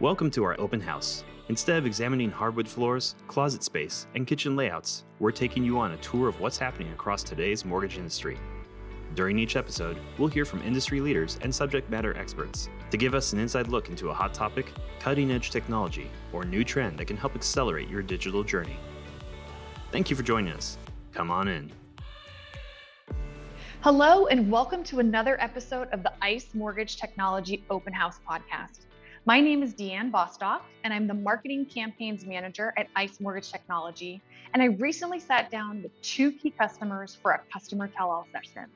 Welcome to our open house. Instead of examining hardwood floors, closet space, and kitchen layouts, we're taking you on a tour of what's happening across today's mortgage industry. During each episode, we'll hear from industry leaders and subject matter experts to give us an inside look into a hot topic, cutting edge technology, or new trend that can help accelerate your digital journey. Thank you for joining us. Come on in. Hello, and welcome to another episode of the ICE Mortgage Technology Open House podcast. My name is Deanne Bostock, and I'm the Marketing Campaigns Manager at ICE Mortgage Technology. And I recently sat down with two key customers for a customer tell all session.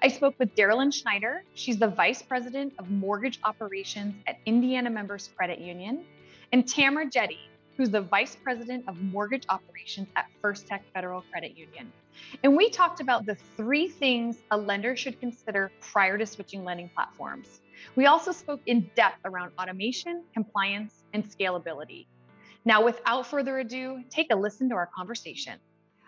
I spoke with Darylyn Schneider. She's the Vice President of Mortgage Operations at Indiana Members Credit Union, and Tamara Jetty, who's the Vice President of Mortgage Operations at First Tech Federal Credit Union. And we talked about the three things a lender should consider prior to switching lending platforms. We also spoke in depth around automation, compliance, and scalability. Now, without further ado, take a listen to our conversation.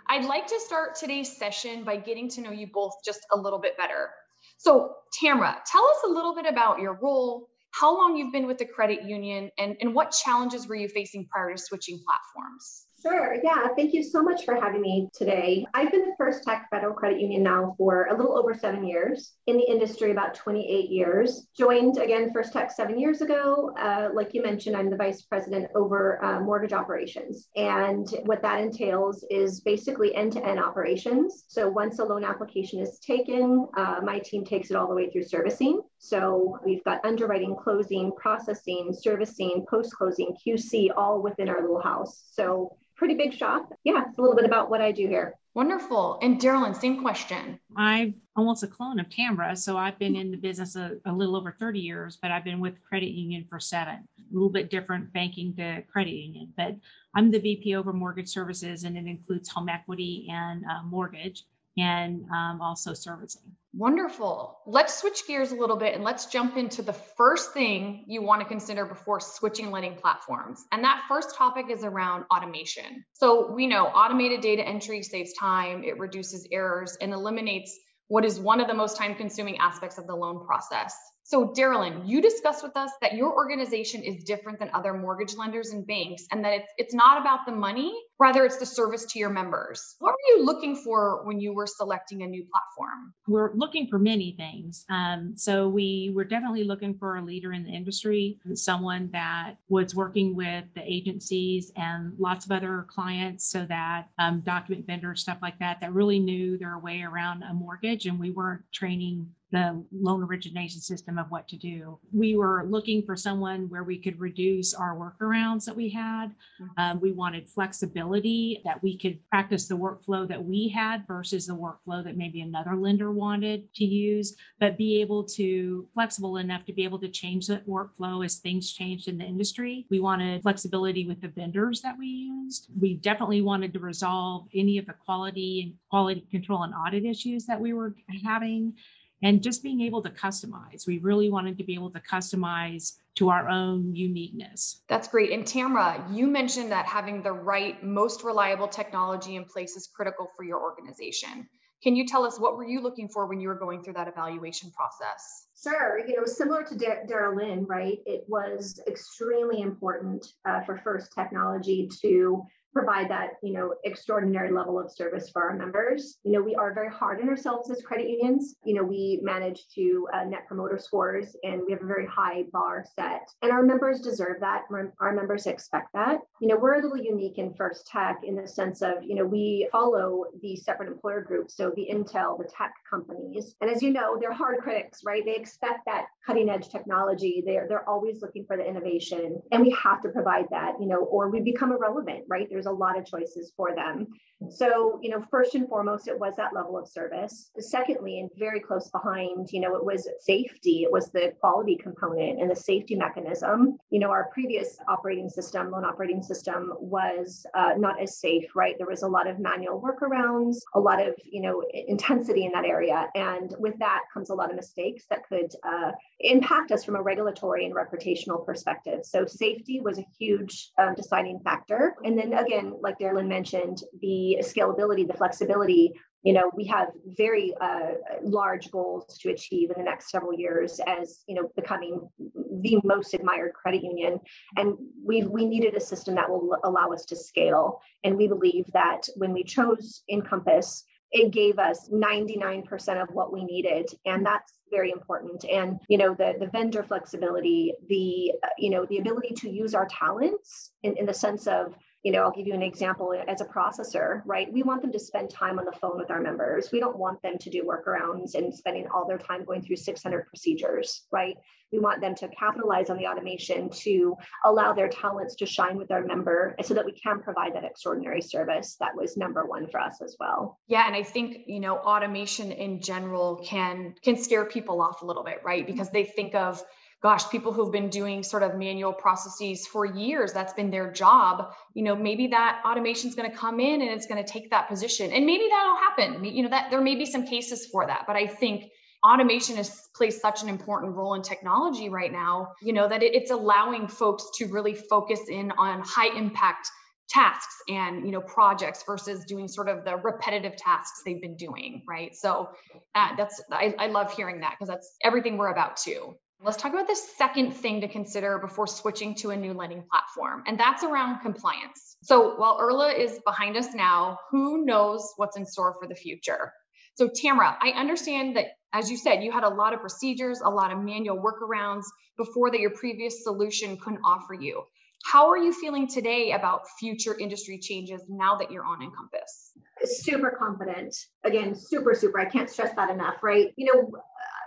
I'd like to start today's session by getting to know you both just a little bit better. So, Tamara, tell us a little bit about your role, how long you've been with the credit union, and, and what challenges were you facing prior to switching platforms? Sure. Yeah. Thank you so much for having me today. I've been at First Tech Federal Credit Union now for a little over seven years, in the industry about 28 years. Joined again First Tech seven years ago. Uh, like you mentioned, I'm the vice president over uh, mortgage operations. And what that entails is basically end to end operations. So once a loan application is taken, uh, my team takes it all the way through servicing. So we've got underwriting, closing, processing, servicing, post closing, QC, all within our little house. So pretty big shop. Yeah, it's a little bit about what I do here. Wonderful. And Darylyn, same question. I'm almost a clone of Tamra. So I've been in the business a, a, little over 30 years, but I've been with credit union for seven. A little bit different banking to credit union, but I'm the VP over mortgage services and it includes home equity and uh, mortgage and um, also servicing. Wonderful. Let's switch gears a little bit and let's jump into the first thing you want to consider before switching lending platforms. And that first topic is around automation. So we know automated data entry saves time, it reduces errors, and eliminates what is one of the most time consuming aspects of the loan process. So, Darylyn, you discussed with us that your organization is different than other mortgage lenders and banks, and that it's it's not about the money, rather it's the service to your members. What were you looking for when you were selecting a new platform? We're looking for many things. Um, so we were definitely looking for a leader in the industry, someone that was working with the agencies and lots of other clients, so that um, document vendors, stuff like that, that really knew their way around a mortgage, and we weren't training the loan origination system of what to do. We were looking for someone where we could reduce our workarounds that we had. Mm-hmm. Um, we wanted flexibility that we could practice the workflow that we had versus the workflow that maybe another lender wanted to use, but be able to flexible enough to be able to change that workflow as things changed in the industry. We wanted flexibility with the vendors that we used. We definitely wanted to resolve any of the quality and quality control and audit issues that we were having and just being able to customize. We really wanted to be able to customize to our own uniqueness. That's great. And Tamra, you mentioned that having the right, most reliable technology in place is critical for your organization. Can you tell us what were you looking for when you were going through that evaluation process? Sure. You know, similar to Dar- Darylyn, right? It was extremely important uh, for First Technology to provide that you know extraordinary level of service for our members. You know we are very hard on ourselves as credit unions. You know we manage to uh, net promoter scores and we have a very high bar set and our members deserve that. Our members expect that. You know we're a little unique in first tech in the sense of you know we follow the separate employer groups so the intel the tech companies. And as you know they're hard critics right? They expect that cutting edge technology. They're they're always looking for the innovation and we have to provide that you know or we become irrelevant right? There's a lot of choices for them. So, you know, first and foremost, it was that level of service. Secondly, and very close behind, you know, it was safety, it was the quality component and the safety mechanism. You know, our previous operating system, loan operating system, was uh, not as safe, right? There was a lot of manual workarounds, a lot of, you know, intensity in that area. And with that comes a lot of mistakes that could uh, impact us from a regulatory and reputational perspective. So, safety was a huge um, deciding factor. And then again, like Darylyn mentioned, the scalability, the flexibility. You know, we have very uh, large goals to achieve in the next several years as, you know, becoming the most admired credit union. And we, we needed a system that will allow us to scale. And we believe that when we chose Encompass, it gave us 99% of what we needed. And that's very important and you know the the vendor flexibility the uh, you know the ability to use our talents in, in the sense of you know, I'll give you an example eh, as a processor, right? We want them to spend time on the phone with our members. We don't want them to do workarounds and spending all their time going through 600 procedures, right? We want them to capitalize on the automation to allow their talents to shine with our member so that we can provide that extraordinary service. That was number one for us as well. Yeah. And I think, you know, automation in general can can scare people off a little bit, right? Because they think of gosh, people who've been doing sort of manual processes for years, that's been their job. You know, maybe that automation is going to come in and it's going to take that position. And maybe that'll happen. You know, that there may be some cases for that. But I think automation is plays such an important role in technology right now, you know, that it, it's allowing folks to really focus in on high impact tasks and you know projects versus doing sort of the repetitive tasks they've been doing right so uh, that's I, I love hearing that because that's everything we're about too Let's talk about the second thing to consider before switching to a new lending platform, and that's around compliance. So while IRLA is behind us now, who knows what's in store for the future? So, Tamara, I understand that, as you said, you had a lot of procedures, a lot of manual workarounds before that your previous solution couldn't offer you. How are you feeling today about future industry changes now that you're on Encompass? Super confident. Again, super, super. I can't stress that enough, right? You know,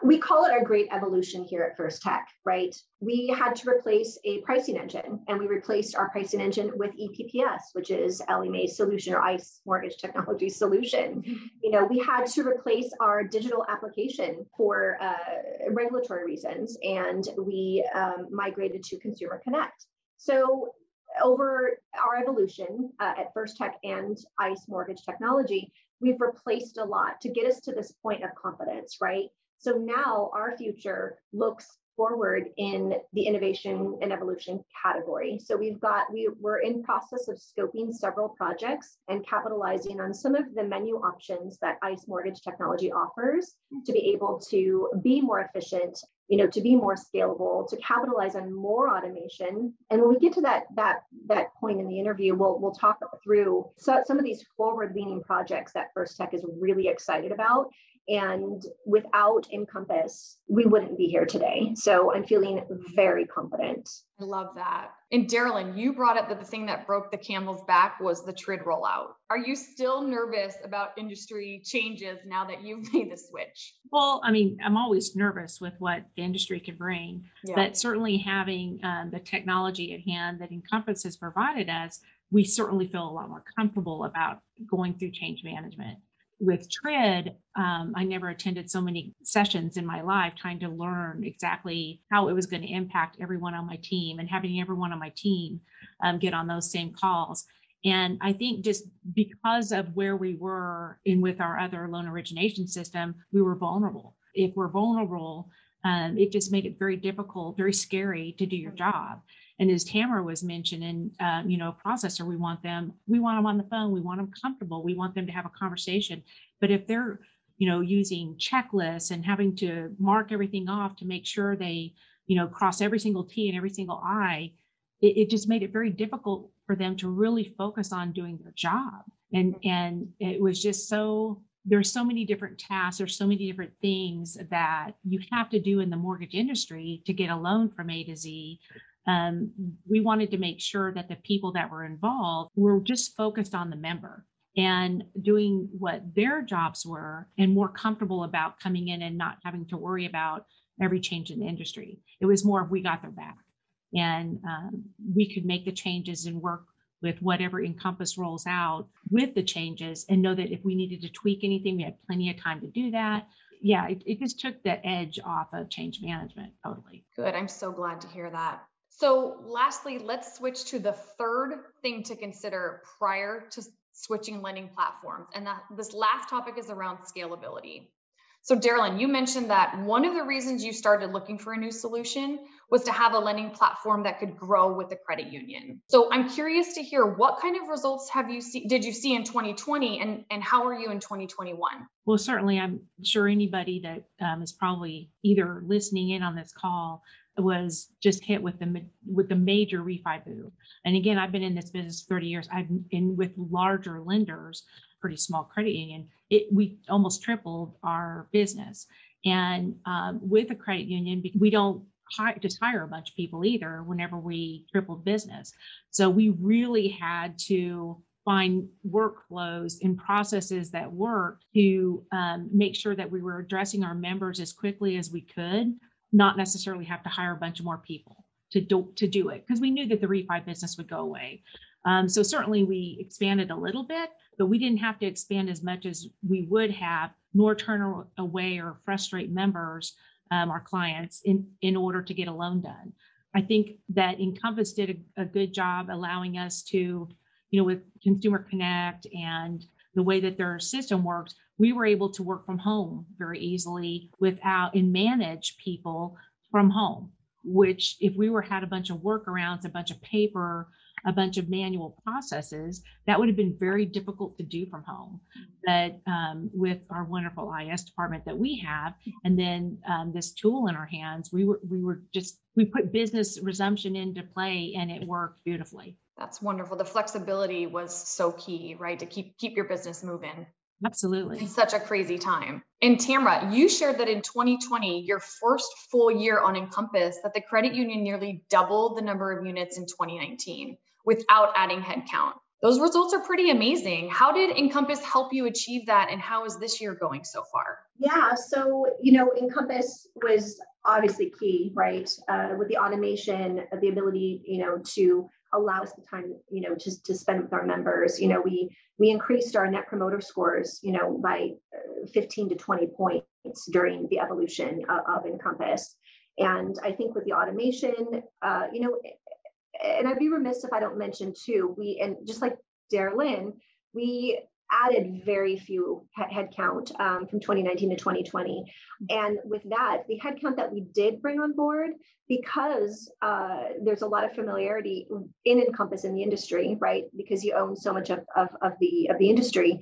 we call it our great evolution here at First Tech, right? We had to replace a pricing engine and we replaced our pricing engine with EPPS, which is Ellie Mae's solution or ICE mortgage technology solution. Mm-hmm. You know, we had to replace our digital application for uh, regulatory reasons and we um, migrated to Consumer Connect. So over our evolution uh, at First Tech and ICE mortgage technology, we've replaced a lot to get us to this point of confidence, right? So now our future looks forward in the innovation and evolution category. So we've got we we're in process of scoping several projects and capitalizing on some of the menu options that ICE mortgage technology offers to be able to be more efficient, you know, to be more scalable, to capitalize on more automation. And when we get to that that that point in the interview, we'll we'll talk through so, some of these forward-leaning projects that First Tech is really excited about and without Encompass, we wouldn't be here today. So I'm feeling very confident. I love that. And Darylyn, you brought up that the thing that broke the camel's back was the TRID rollout. Are you still nervous about industry changes now that you've made the switch? Well, I mean, I'm always nervous with what the industry can bring, yeah. but certainly having um, the technology at hand that Encompass has provided us, we certainly feel a lot more comfortable about going through change management with TRID, um, I never attended so many sessions in my life trying to learn exactly how it was going to impact everyone on my team and having everyone on my team um, get on those same calls. And I think just because of where we were in with our other loan origination system, we were vulnerable. If we're vulnerable, um, it just made it very difficult, very scary to do your job. And as Tamara was mentioning, um, you know, processor, we want them, we want them on the phone, we want them comfortable, we want them to have a conversation. But if they're, you know, using checklists and having to mark everything off to make sure they, you know, cross every single T and every single I, it, it just made it very difficult for them to really focus on doing their job. And and it was just so there's so many different tasks there's so many different things that you have to do in the mortgage industry to get a loan from a to z um, we wanted to make sure that the people that were involved were just focused on the member and doing what their jobs were and more comfortable about coming in and not having to worry about every change in the industry. It was more if we got their back and um, we could make the changes and work with whatever Encompass rolls out with the changes and know that if we needed to tweak anything, we had plenty of time to do that. Yeah, it, it just took the edge off of change management totally. Good. I'm so glad to hear that. So, lastly, let's switch to the third thing to consider prior to switching lending platforms. And that, this last topic is around scalability. So, Darylyn, you mentioned that one of the reasons you started looking for a new solution was to have a lending platform that could grow with the credit union. So, I'm curious to hear what kind of results have you see, did you see in 2020, and and how are you in 2021? Well, certainly, I'm sure anybody that um, is probably either listening in on this call was just hit with the with the major refi boom. And again, I've been in this business 30 years. I've been with larger lenders, pretty small credit union. It we almost tripled our business. And um, with a credit union, we don't hire, just hire a bunch of people either. Whenever we tripled business, so we really had to find workflows and processes that work to um, make sure that we were addressing our members as quickly as we could not necessarily have to hire a bunch of more people to do to do it because we knew that the refi business would go away. Um, so certainly we expanded a little bit, but we didn't have to expand as much as we would have, nor turn away or frustrate members, um, our clients, in in order to get a loan done. I think that Encompass did a, a good job allowing us to, you know, with Consumer Connect and the way that their system works, we were able to work from home very easily without and manage people from home which if we were had a bunch of workarounds a bunch of paper a bunch of manual processes that would have been very difficult to do from home. But um, with our wonderful IS department that we have and then um, this tool in our hands we were we were just we put business resumption into play and it worked beautifully. That's wonderful. The flexibility was so key right to keep keep your business moving Absolutely. In such a crazy time. And Tamra, you shared that in 2020, your first full year on Encompass, that the credit union nearly doubled the number of units in 2019 without adding headcount. Those results are pretty amazing. How did Encompass help you achieve that, and how is this year going so far? Yeah, so you know, Encompass was obviously key, right? Uh, with the automation, the ability, you know, to allow us the time, you know, just to spend with our members. You know, we we increased our net promoter scores, you know, by uh, 15 to 20 points during the evolution of, of Encompass. And I think with the automation, uh, you know, and I'd be remiss if I don't mention too, we and just like Darylyn, we added very few headcount um, from 2019 to 2020. And with that, the headcount that we did bring on board, because uh, there's a lot of familiarity in Encompass in the industry, right? Because you own so much of, of, of the of the industry,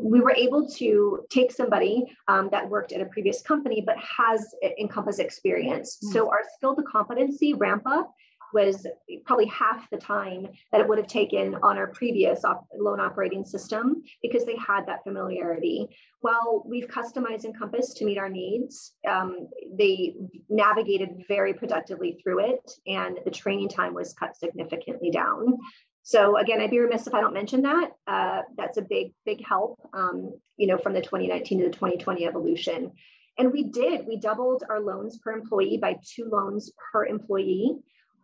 we were able to take somebody um, that worked at a previous company but has Encompass experience. Mm-hmm. So our skill to competency ramp up was probably half the time that it would have taken on our previous op- loan operating system because they had that familiarity. While we've customized Encompass to meet our needs, um, they navigated very productively through it, and the training time was cut significantly down. So again, I'd be remiss if I don't mention that. Uh, that's a big, big help, um, you know, from the 2019 to the 2020 evolution. And we did, we doubled our loans per employee by two loans per employee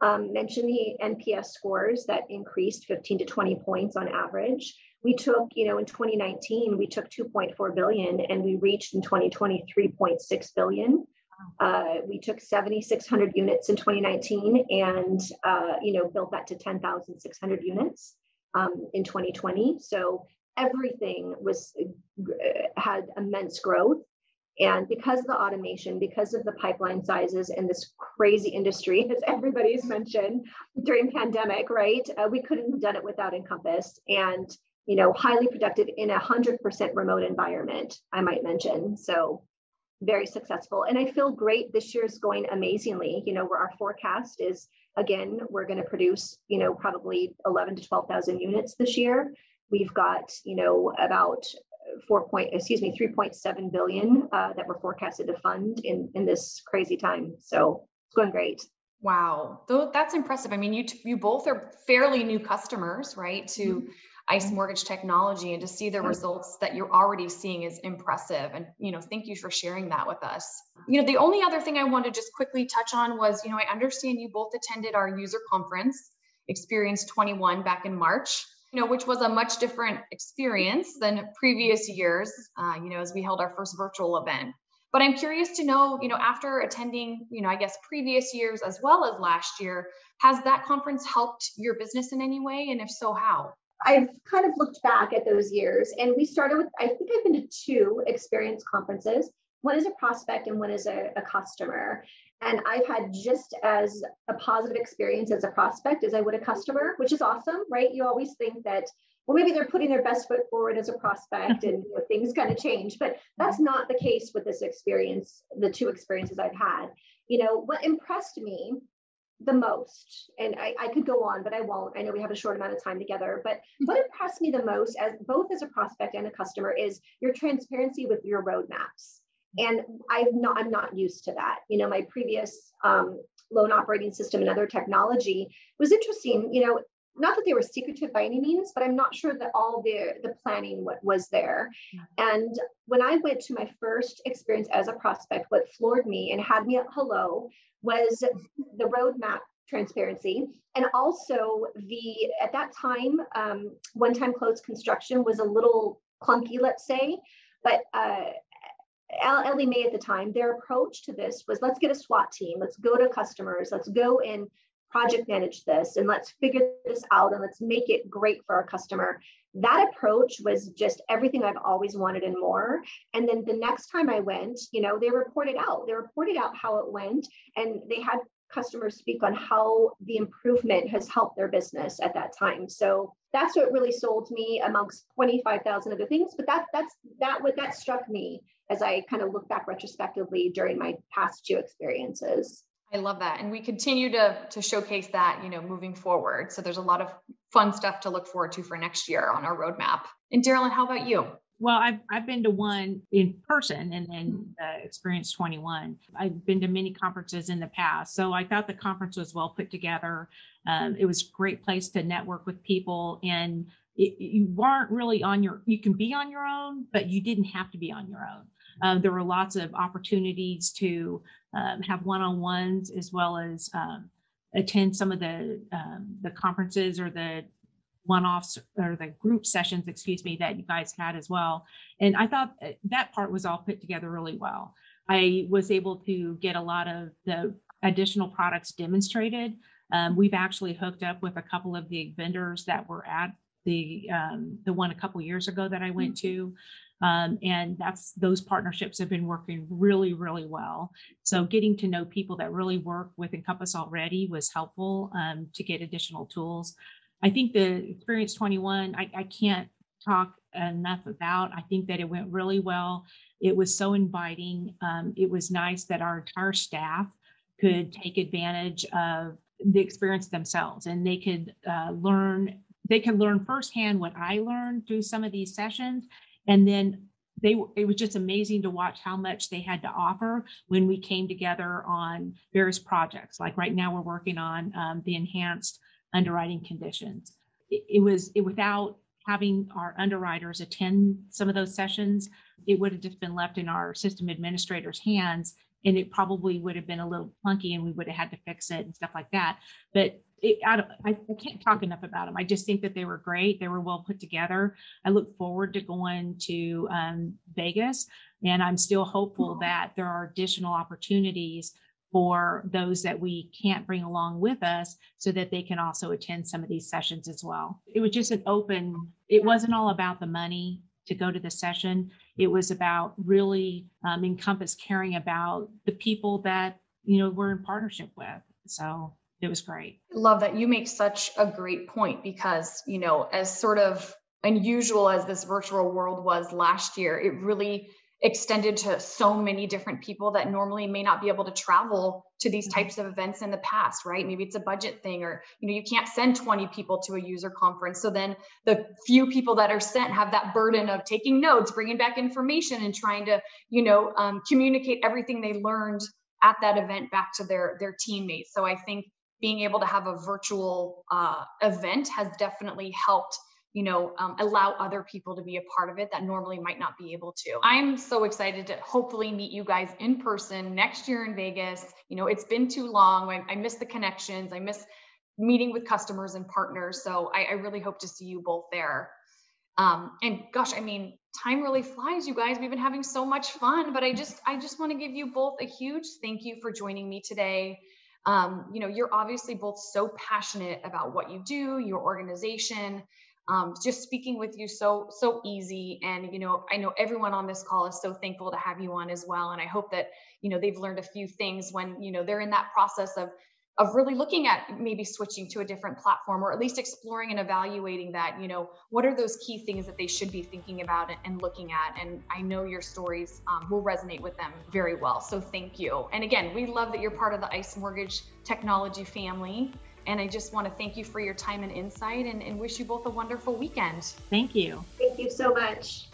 um, mentioned the NPS scores that increased 15 to 20 points on average. We took, you know, in 2019, we took 2.4 billion and we reached in 2020 3.6 billion. Uh, we took 7,600 units in 2019 and, uh, you know, built that to 10,600 units um, in 2020. So everything was uh, had immense growth. And because of the automation, because of the pipeline sizes and this crazy industry, as everybody's mentioned during pandemic, right? Uh, we couldn't have done it without Encompass and, you know, highly productive in a 100% remote environment, I might mention. So very successful. And I feel great. This year's going amazingly. You know, where our forecast is, again, we're going to produce, you know, probably 11 to 12,000 units this year. We've got, you know, about four point, excuse me, 3.7 billion uh, that we're forecasted to fund in, in this crazy time. So it's going great. Wow, Though that's impressive. I mean, you you both are fairly new customers, right, to mm-hmm. ICE Mortgage Technology, and to see the results that you're already seeing is impressive. And you know, thank you for sharing that with us. You know, the only other thing I wanted to just quickly touch on was, you know, I understand you both attended our user conference, Experience 21, back in March you know, which was a much different experience than previous years, uh, you know, as we held our first virtual event. But I'm curious to know, you know, after attending, you know, I guess previous years as well as last year, has that conference helped your business in any way? And if so, how? I've kind of looked back at those years and we started with, I think I've been to two experience conferences. One is a prospect and one is a, a customer. And I've had just as a positive experience as a prospect as I would a customer, which is awesome, right? You always think that, well, maybe they're putting their best foot forward as a prospect and you know, things kind of change, but that's mm-hmm. not the case with this experience, the two experiences I've had. you know, what impressed me the most, and I, I, could go on, but I won't. I know we have a short amount of time together, but mm-hmm. what impressed me the most as both as a prospect and a customer is your transparency with your roadmaps. And I'm not, I'm not used to that. You know, my previous um, loan operating system and other technology was interesting. You know, not that they were secretive by any means, but I'm not sure that all the the planning was there. And when I went to my first experience as a prospect, what floored me and had me at hello was the roadmap transparency and also the at that time um, one time close construction was a little clunky let's say but uh, Ellie Mae at the time, their approach to this was let's get a SWAT team, let's go to customers, let's go and project manage this and let's figure this out and let's make it great for our customer. That approach was just everything I've always wanted and more. And then the next time I went, you know, they reported out, they reported out how it went and they had customers speak on how the improvement has helped their business at that time. So that's what really sold me amongst 25,000 other things. But that that's that what that struck me as I kind of look back retrospectively during my past two experiences. I love that. And we continue to, to showcase that, you know, moving forward. So there's a lot of fun stuff to look forward to for next year on our roadmap. And Daryl, how about you? Well, I've, I've been to one in person and, then uh, Experience 21. I've been to many conferences in the past. So I thought the conference was well put together. Um, it was a great place to network with people and it, you weren't really on your, you can be on your own, but you didn't have to be on your own. Uh, there were lots of opportunities to um, have one-on-ones as well as um, attend some of the um, the conferences or the one-offs or the group sessions, excuse me, that you guys had as well. And I thought that part was all put together really well. I was able to get a lot of the additional products demonstrated. Um, we've actually hooked up with a couple of the vendors that were at the um, the one a couple years ago that I went mm-hmm. to. Um, and that's those partnerships have been working really, really well. So getting to know people that really work with Encompass already was helpful um, to get additional tools. I think the Experience 21, I, I can't talk enough about. I think that it went really well. It was so inviting. Um, it was nice that our entire staff could take advantage of the experience themselves and they could uh, learn they can learn firsthand what I learned through some of these sessions. And then they it was just amazing to watch how much they had to offer when we came together on various projects. Like right now we're working on um, the enhanced underwriting conditions. It, it was it without having our underwriters attend some of those sessions it would have just been left in our system administrators hands and it probably would have been a little clunky and we would have had to fix it and stuff like that. But it, I, I, I can't talk enough about them. I just think that they were great. They were well put together. I look forward to going to um, Vegas, and I'm still hopeful that there are additional opportunities for those that we can't bring along with us so that they can also attend some of these sessions as well. It was just an open, it wasn't all about the money to go to the session. It was about really um, Encompass caring about the people that, you know, we're in partnership with. So it was great. Love that. You make such a great point because, you know, as sort of unusual as this virtual world was last year, it really extended to so many different people that normally may not be able to travel to these mm-hmm. types of events in the past right maybe it's a budget thing or you know you can't send 20 people to a user conference so then the few people that are sent have that burden of taking notes bringing back information and trying to you know um, communicate everything they learned at that event back to their their teammates so i think being able to have a virtual uh, event has definitely helped you know um, allow other people to be a part of it that normally might not be able to. I'm so excited to hopefully meet you guys in person next year in vegas. You know it's been too long. I, I miss the connections. I miss meeting with customers and partners. So I, I really hope to see you both there. Um, and gosh i mean time really flies you guys. We've been having so much fun but i just i just want to give you both a huge thank you for joining me today um, you know you're obviously both so passionate about what you do your organization um, just speaking with you so so easy. And you know i know everyone on this call is so thankful to have you on as well. And i hope that you know they've learned a few things when you know they're in that process of of really looking at maybe switching to a different platform or at least exploring and evaluating that you know what are those key things that they should be thinking about and looking at and i know your stories um, will resonate with them very well so thank you. And again we love that you're part of the ice mortgage technology family and i just want to thank you for your time and insight and, and wish you both a wonderful weekend. Thank you. Thank you so much